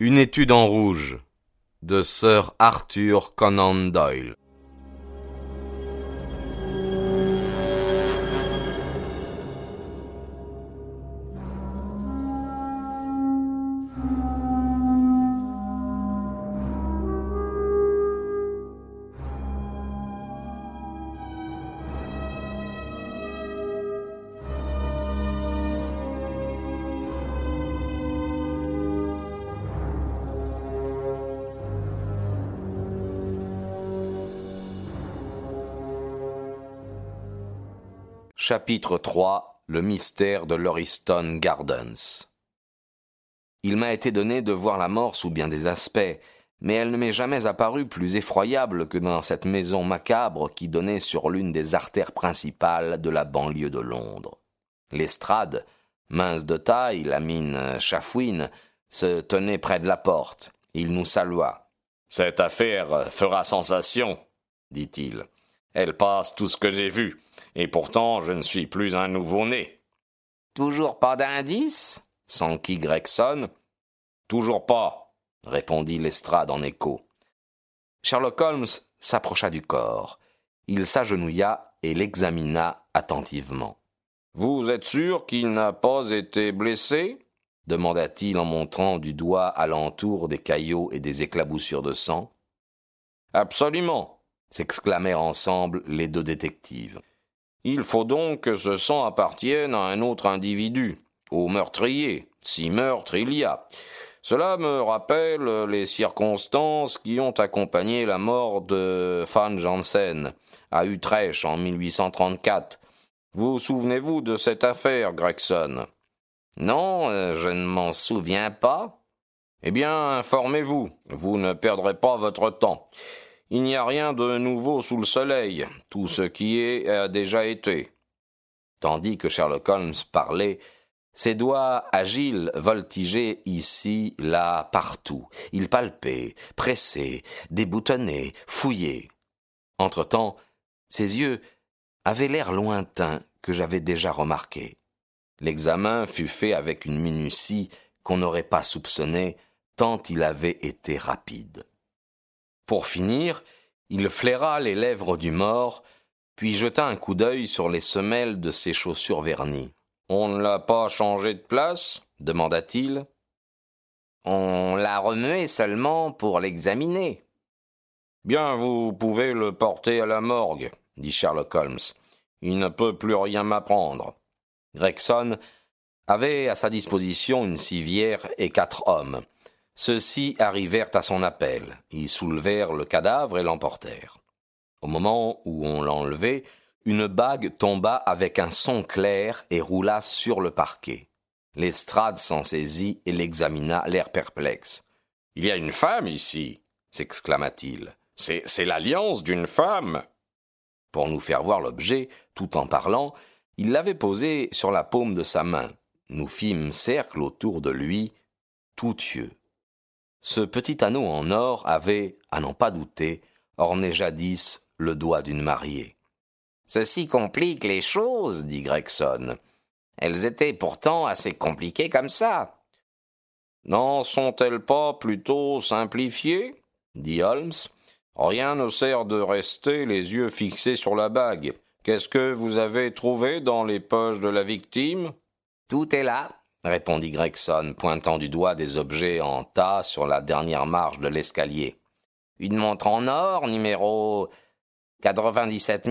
Une étude en rouge de Sir Arthur Conan Doyle. Chapitre 3 Le mystère de Lauriston Gardens Il m'a été donné de voir la mort sous bien des aspects, mais elle ne m'est jamais apparue plus effroyable que dans cette maison macabre qui donnait sur l'une des artères principales de la banlieue de Londres. L'estrade, mince de taille, la mine chafouine, se tenait près de la porte. Il nous salua. Cette affaire fera sensation, dit-il. Elle passe tout ce que j'ai vu, et pourtant je ne suis plus un nouveau-né. Toujours pas d'indice s'enquit Gregson. Toujours pas, répondit Lestrade en écho. Sherlock Holmes s'approcha du corps. Il s'agenouilla et l'examina attentivement. Vous êtes sûr qu'il n'a pas été blessé? demanda-t-il en montrant du doigt alentour des caillots et des éclaboussures de sang. Absolument, s'exclamèrent ensemble les deux détectives. Il faut donc que ce sang appartienne à un autre individu, au meurtrier, si meurtre il y a. Cela me rappelle les circonstances qui ont accompagné la mort de Van Jansen à Utrecht en 1834. Vous souvenez-vous de cette affaire, Gregson? Non, je ne m'en souviens pas. Eh bien, informez-vous, vous ne perdrez pas votre temps. Il n'y a rien de nouveau sous le soleil. Tout ce qui est a déjà été. Tandis que Sherlock Holmes parlait, ses doigts agiles voltigeaient ici, là, partout. Il palpait, pressait, déboutonnait, fouillait. Entre-temps, ses yeux avaient l'air lointain que j'avais déjà remarqué. L'examen fut fait avec une minutie qu'on n'aurait pas soupçonnée tant il avait été rapide. Pour finir, il flaira les lèvres du mort, puis jeta un coup d'œil sur les semelles de ses chaussures vernies. On ne l'a pas changé de place? demanda-t-il. On l'a remué seulement pour l'examiner. Bien, vous pouvez le porter à la morgue, dit Sherlock Holmes. Il ne peut plus rien m'apprendre. Gregson avait à sa disposition une civière et quatre hommes. Ceux-ci arrivèrent à son appel. Ils soulevèrent le cadavre et l'emportèrent. Au moment où on l'enlevait, une bague tomba avec un son clair et roula sur le parquet. L'estrade s'en saisit et l'examina, l'air perplexe. Il y a une femme ici, s'exclama-t-il. C'est, c'est l'alliance d'une femme. Pour nous faire voir l'objet, tout en parlant, il l'avait posé sur la paume de sa main. Nous fîmes cercle autour de lui, tout yeux. Ce petit anneau en or avait, à n'en pas douter, orné jadis le doigt d'une mariée. Ceci complique les choses, dit Gregson. Elles étaient pourtant assez compliquées comme ça. N'en sont-elles pas plutôt simplifiées? dit Holmes. Rien ne sert de rester les yeux fixés sur la bague. Qu'est-ce que vous avez trouvé dans les poches de la victime? Tout est là, répondit Gregson, pointant du doigt des objets en tas sur la dernière marche de l'escalier. Une montre en or, numéro 97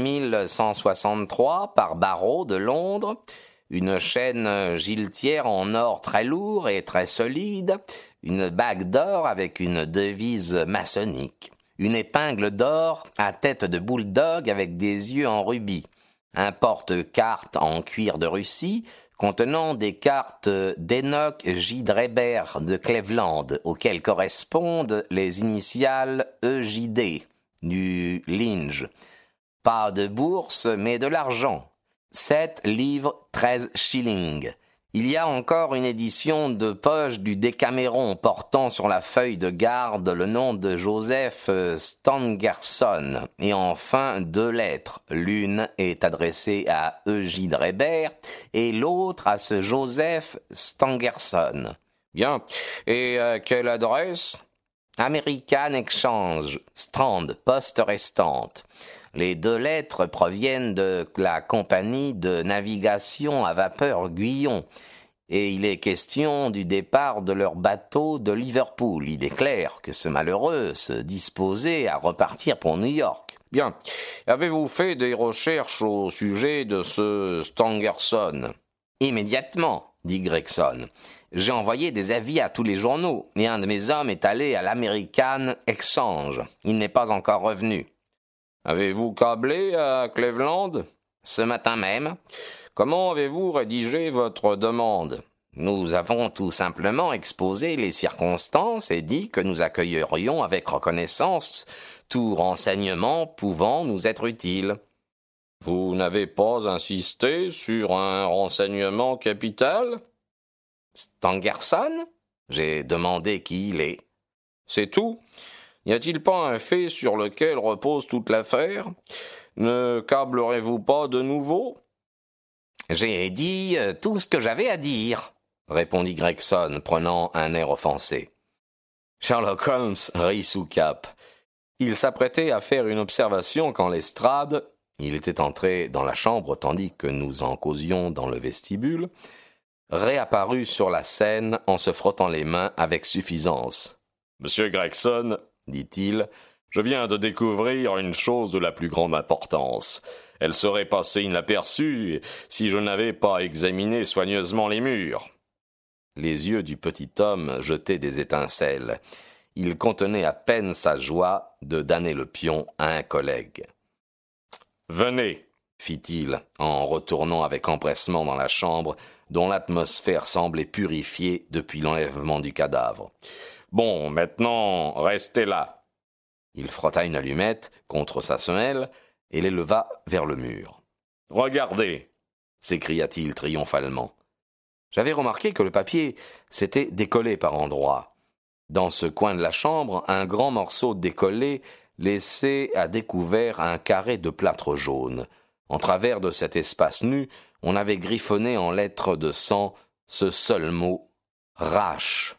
163 par Barreau de Londres, une chaîne giletière en or très lourd et très solide, une bague d'or avec une devise maçonnique, une épingle d'or à tête de bulldog avec des yeux en rubis, un porte-carte en cuir de Russie, contenant des cartes d'Enoch J. Dreber de Cleveland, auxquelles correspondent les initiales EJD du Linge. Pas de bourse, mais de l'argent. 7 livres 13 shillings. Il y a encore une édition de poche du Décaméron portant sur la feuille de garde le nom de Joseph Stangerson et enfin deux lettres. L'une est adressée à Eugène Dreber et l'autre à ce Joseph Stangerson. Bien. Et à quelle adresse? American Exchange, Strand, poste restante. Les deux lettres proviennent de la compagnie de navigation à vapeur Guyon, et il est question du départ de leur bateau de Liverpool. Il est clair que ce malheureux se disposait à repartir pour New York. Bien. Avez-vous fait des recherches au sujet de ce Stangerson? Immédiatement, dit Gregson. J'ai envoyé des avis à tous les journaux, et un de mes hommes est allé à l'American Exchange. Il n'est pas encore revenu. Avez-vous câblé à Cleveland Ce matin même? Comment avez-vous rédigé votre demande? Nous avons tout simplement exposé les circonstances et dit que nous accueillerions avec reconnaissance tout renseignement pouvant nous être utile. Vous n'avez pas insisté sur un renseignement capital? Stangerson? J'ai demandé qui il est. C'est tout N'y a-t-il pas un fait sur lequel repose toute l'affaire? Ne câblerez-vous pas de nouveau? J'ai dit euh, tout ce que j'avais à dire, répondit Gregson, prenant un air offensé. Sherlock Holmes rit sous cap. Il s'apprêtait à faire une observation quand l'estrade, il était entré dans la chambre tandis que nous en causions dans le vestibule, réapparut sur la scène en se frottant les mains avec suffisance. Monsieur Gregson, dit-il, je viens de découvrir une chose de la plus grande importance. Elle serait passée inaperçue si je n'avais pas examiné soigneusement les murs. Les yeux du petit homme jetaient des étincelles. Il contenait à peine sa joie de damner le pion à un collègue. Venez, fit-il, en retournant avec empressement dans la chambre, dont l'atmosphère semblait purifiée depuis l'enlèvement du cadavre. Bon, maintenant, restez là. Il frotta une allumette contre sa semelle, et l'éleva vers le mur. Regardez s'écria-t-il triomphalement. J'avais remarqué que le papier s'était décollé par endroits. Dans ce coin de la chambre, un grand morceau décollé laissait à découvert un carré de plâtre jaune. En travers de cet espace nu, on avait griffonné en lettres de sang ce seul mot Rache.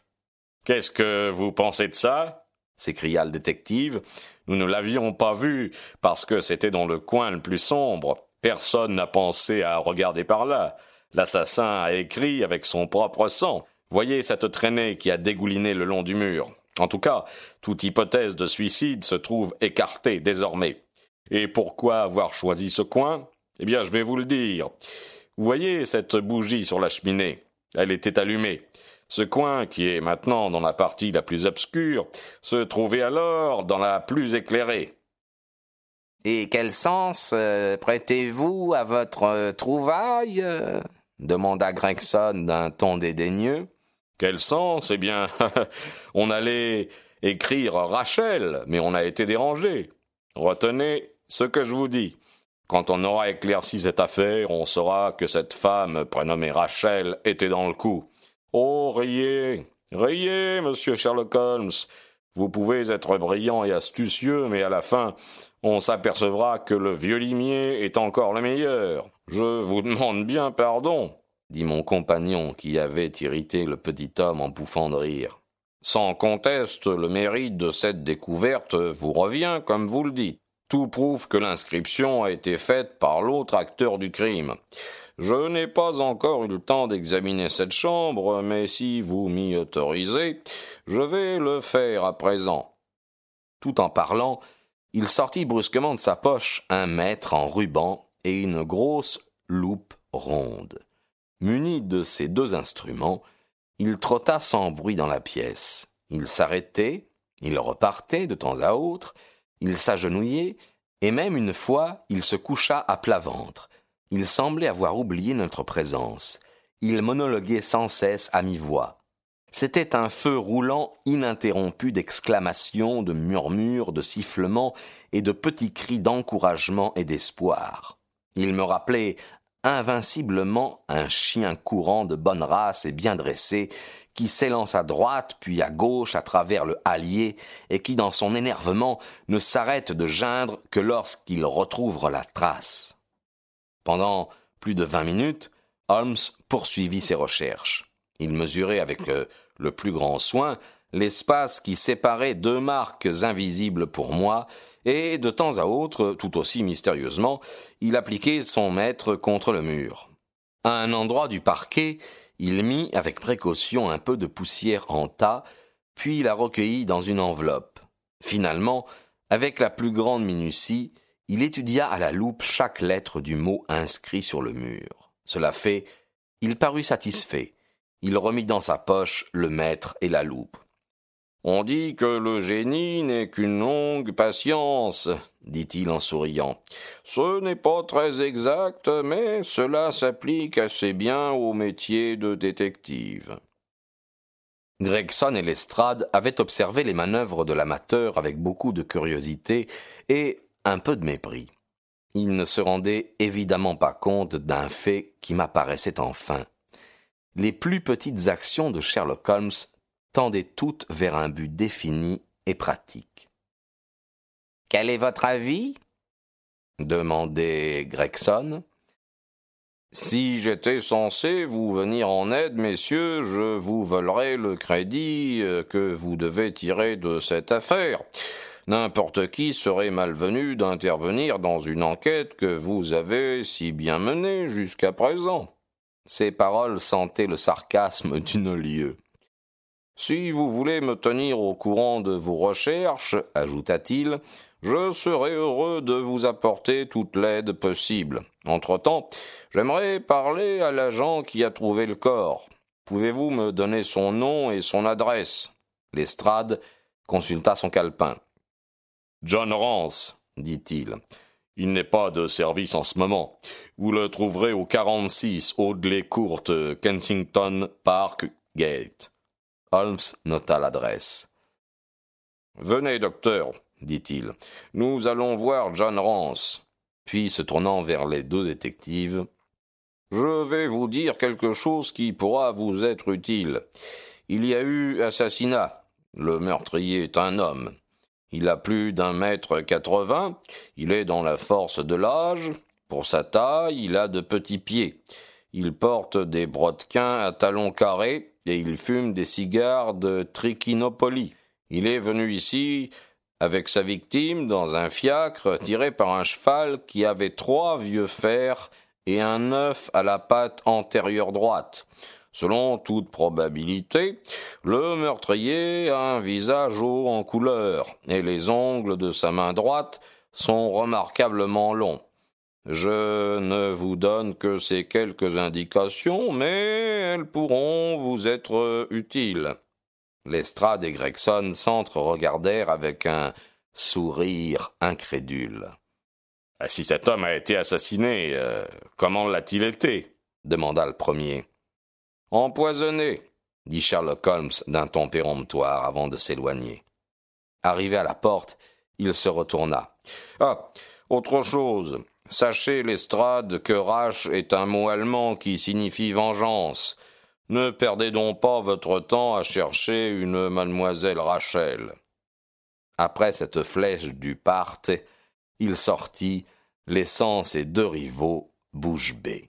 Qu'est-ce que vous pensez de ça? s'écria le détective. Nous ne l'avions pas vu parce que c'était dans le coin le plus sombre. Personne n'a pensé à regarder par là. L'assassin a écrit avec son propre sang. Voyez cette traînée qui a dégouliné le long du mur. En tout cas, toute hypothèse de suicide se trouve écartée désormais. Et pourquoi avoir choisi ce coin? Eh bien, je vais vous le dire. Vous voyez cette bougie sur la cheminée? Elle était allumée. Ce coin, qui est maintenant dans la partie la plus obscure, se trouvait alors dans la plus éclairée. Et quel sens euh, prêtez-vous à votre euh, trouvaille euh demanda Gregson d'un ton dédaigneux. Quel sens? Eh bien, on allait écrire Rachel, mais on a été dérangé. Retenez ce que je vous dis. Quand on aura éclairci cette affaire, on saura que cette femme prénommée Rachel était dans le coup. Oh, riez, riez, monsieur Sherlock Holmes. Vous pouvez être brillant et astucieux, mais à la fin, on s'apercevra que le vieux limier est encore le meilleur. Je vous demande bien pardon, dit mon compagnon qui avait irrité le petit homme en pouffant de rire. Sans conteste, le mérite de cette découverte vous revient, comme vous le dites. Tout prouve que l'inscription a été faite par l'autre acteur du crime. Je n'ai pas encore eu le temps d'examiner cette chambre, mais si vous m'y autorisez, je vais le faire à présent. Tout en parlant, il sortit brusquement de sa poche un mètre en ruban et une grosse loupe ronde. Muni de ces deux instruments, il trotta sans bruit dans la pièce. Il s'arrêtait, il repartait de temps à autre, il s'agenouillait, et même une fois il se coucha à plat ventre, il semblait avoir oublié notre présence. Il monologuait sans cesse à mi-voix. C'était un feu roulant ininterrompu d'exclamations, de murmures, de sifflements et de petits cris d'encouragement et d'espoir. Il me rappelait invinciblement un chien courant de bonne race et bien dressé, qui s'élance à droite puis à gauche à travers le hallier, et qui dans son énervement ne s'arrête de geindre que lorsqu'il retrouve la trace. Pendant plus de vingt minutes, Holmes poursuivit ses recherches. Il mesurait avec le, le plus grand soin l'espace qui séparait deux marques invisibles pour moi, et de temps à autre, tout aussi mystérieusement, il appliquait son maître contre le mur. À un endroit du parquet, il mit avec précaution un peu de poussière en tas, puis la recueillit dans une enveloppe. Finalement, avec la plus grande minutie, il étudia à la loupe chaque lettre du mot inscrit sur le mur. Cela fait, il parut satisfait. Il remit dans sa poche le maître et la loupe. On dit que le génie n'est qu'une longue patience, dit-il en souriant. Ce n'est pas très exact, mais cela s'applique assez bien au métier de détective. Gregson et Lestrade avaient observé les manœuvres de l'amateur avec beaucoup de curiosité et un peu de mépris. Ils ne se rendaient évidemment pas compte d'un fait qui m'apparaissait enfin. Les plus petites actions de Sherlock Holmes tendaient toutes vers un but défini et pratique. Quel est votre avis? demandait Gregson. Si j'étais censé vous venir en aide, messieurs, je vous volerais le crédit euh, que vous devez tirer de cette affaire. N'importe qui serait malvenu d'intervenir dans une enquête que vous avez si bien menée jusqu'à présent. Ces paroles sentaient le sarcasme d'une lieue. Si vous voulez me tenir au courant de vos recherches, ajouta-t-il, je serai heureux de vous apporter toute l'aide possible. Entre-temps, j'aimerais parler à l'agent qui a trouvé le corps. Pouvez-vous me donner son nom et son adresse? Lestrade consulta son calepin. John Rance, dit-il. Il, n'est pas de service en ce moment. Vous le trouverez au 46 Audley Court, Kensington Park Gate. Holmes nota l'adresse. Venez, docteur, dit-il. Nous allons voir John Rance. Puis, se tournant vers les deux détectives, Je vais vous dire quelque chose qui pourra vous être utile. Il y a eu assassinat. Le meurtrier est un homme. Il a plus d'un mètre quatre-vingts, il est dans la force de l'âge. Pour sa taille, il a de petits pieds. Il porte des brodequins à talons carrés et il fume des cigares de Trichinopoly. Il est venu ici avec sa victime dans un fiacre tiré par un cheval qui avait trois vieux fers et un œuf à la patte antérieure droite. Selon toute probabilité, le meurtrier a un visage haut en couleur, et les ongles de sa main droite sont remarquablement longs. Je ne vous donne que ces quelques indications, mais elles pourront vous être utiles. Lestrade et Gregson s'entre-regardèrent avec un sourire incrédule. Ah, si cet homme a été assassiné, euh, comment l'a-t-il été? demanda le premier. Empoisonné, dit Sherlock Holmes d'un ton péremptoire avant de s'éloigner. Arrivé à la porte, il se retourna. Ah, autre chose. Sachez, Lestrade, que Rache est un mot allemand qui signifie vengeance. Ne perdez donc pas votre temps à chercher une mademoiselle Rachel. Après cette flèche du part, il sortit, laissant ses deux rivaux bouche bée.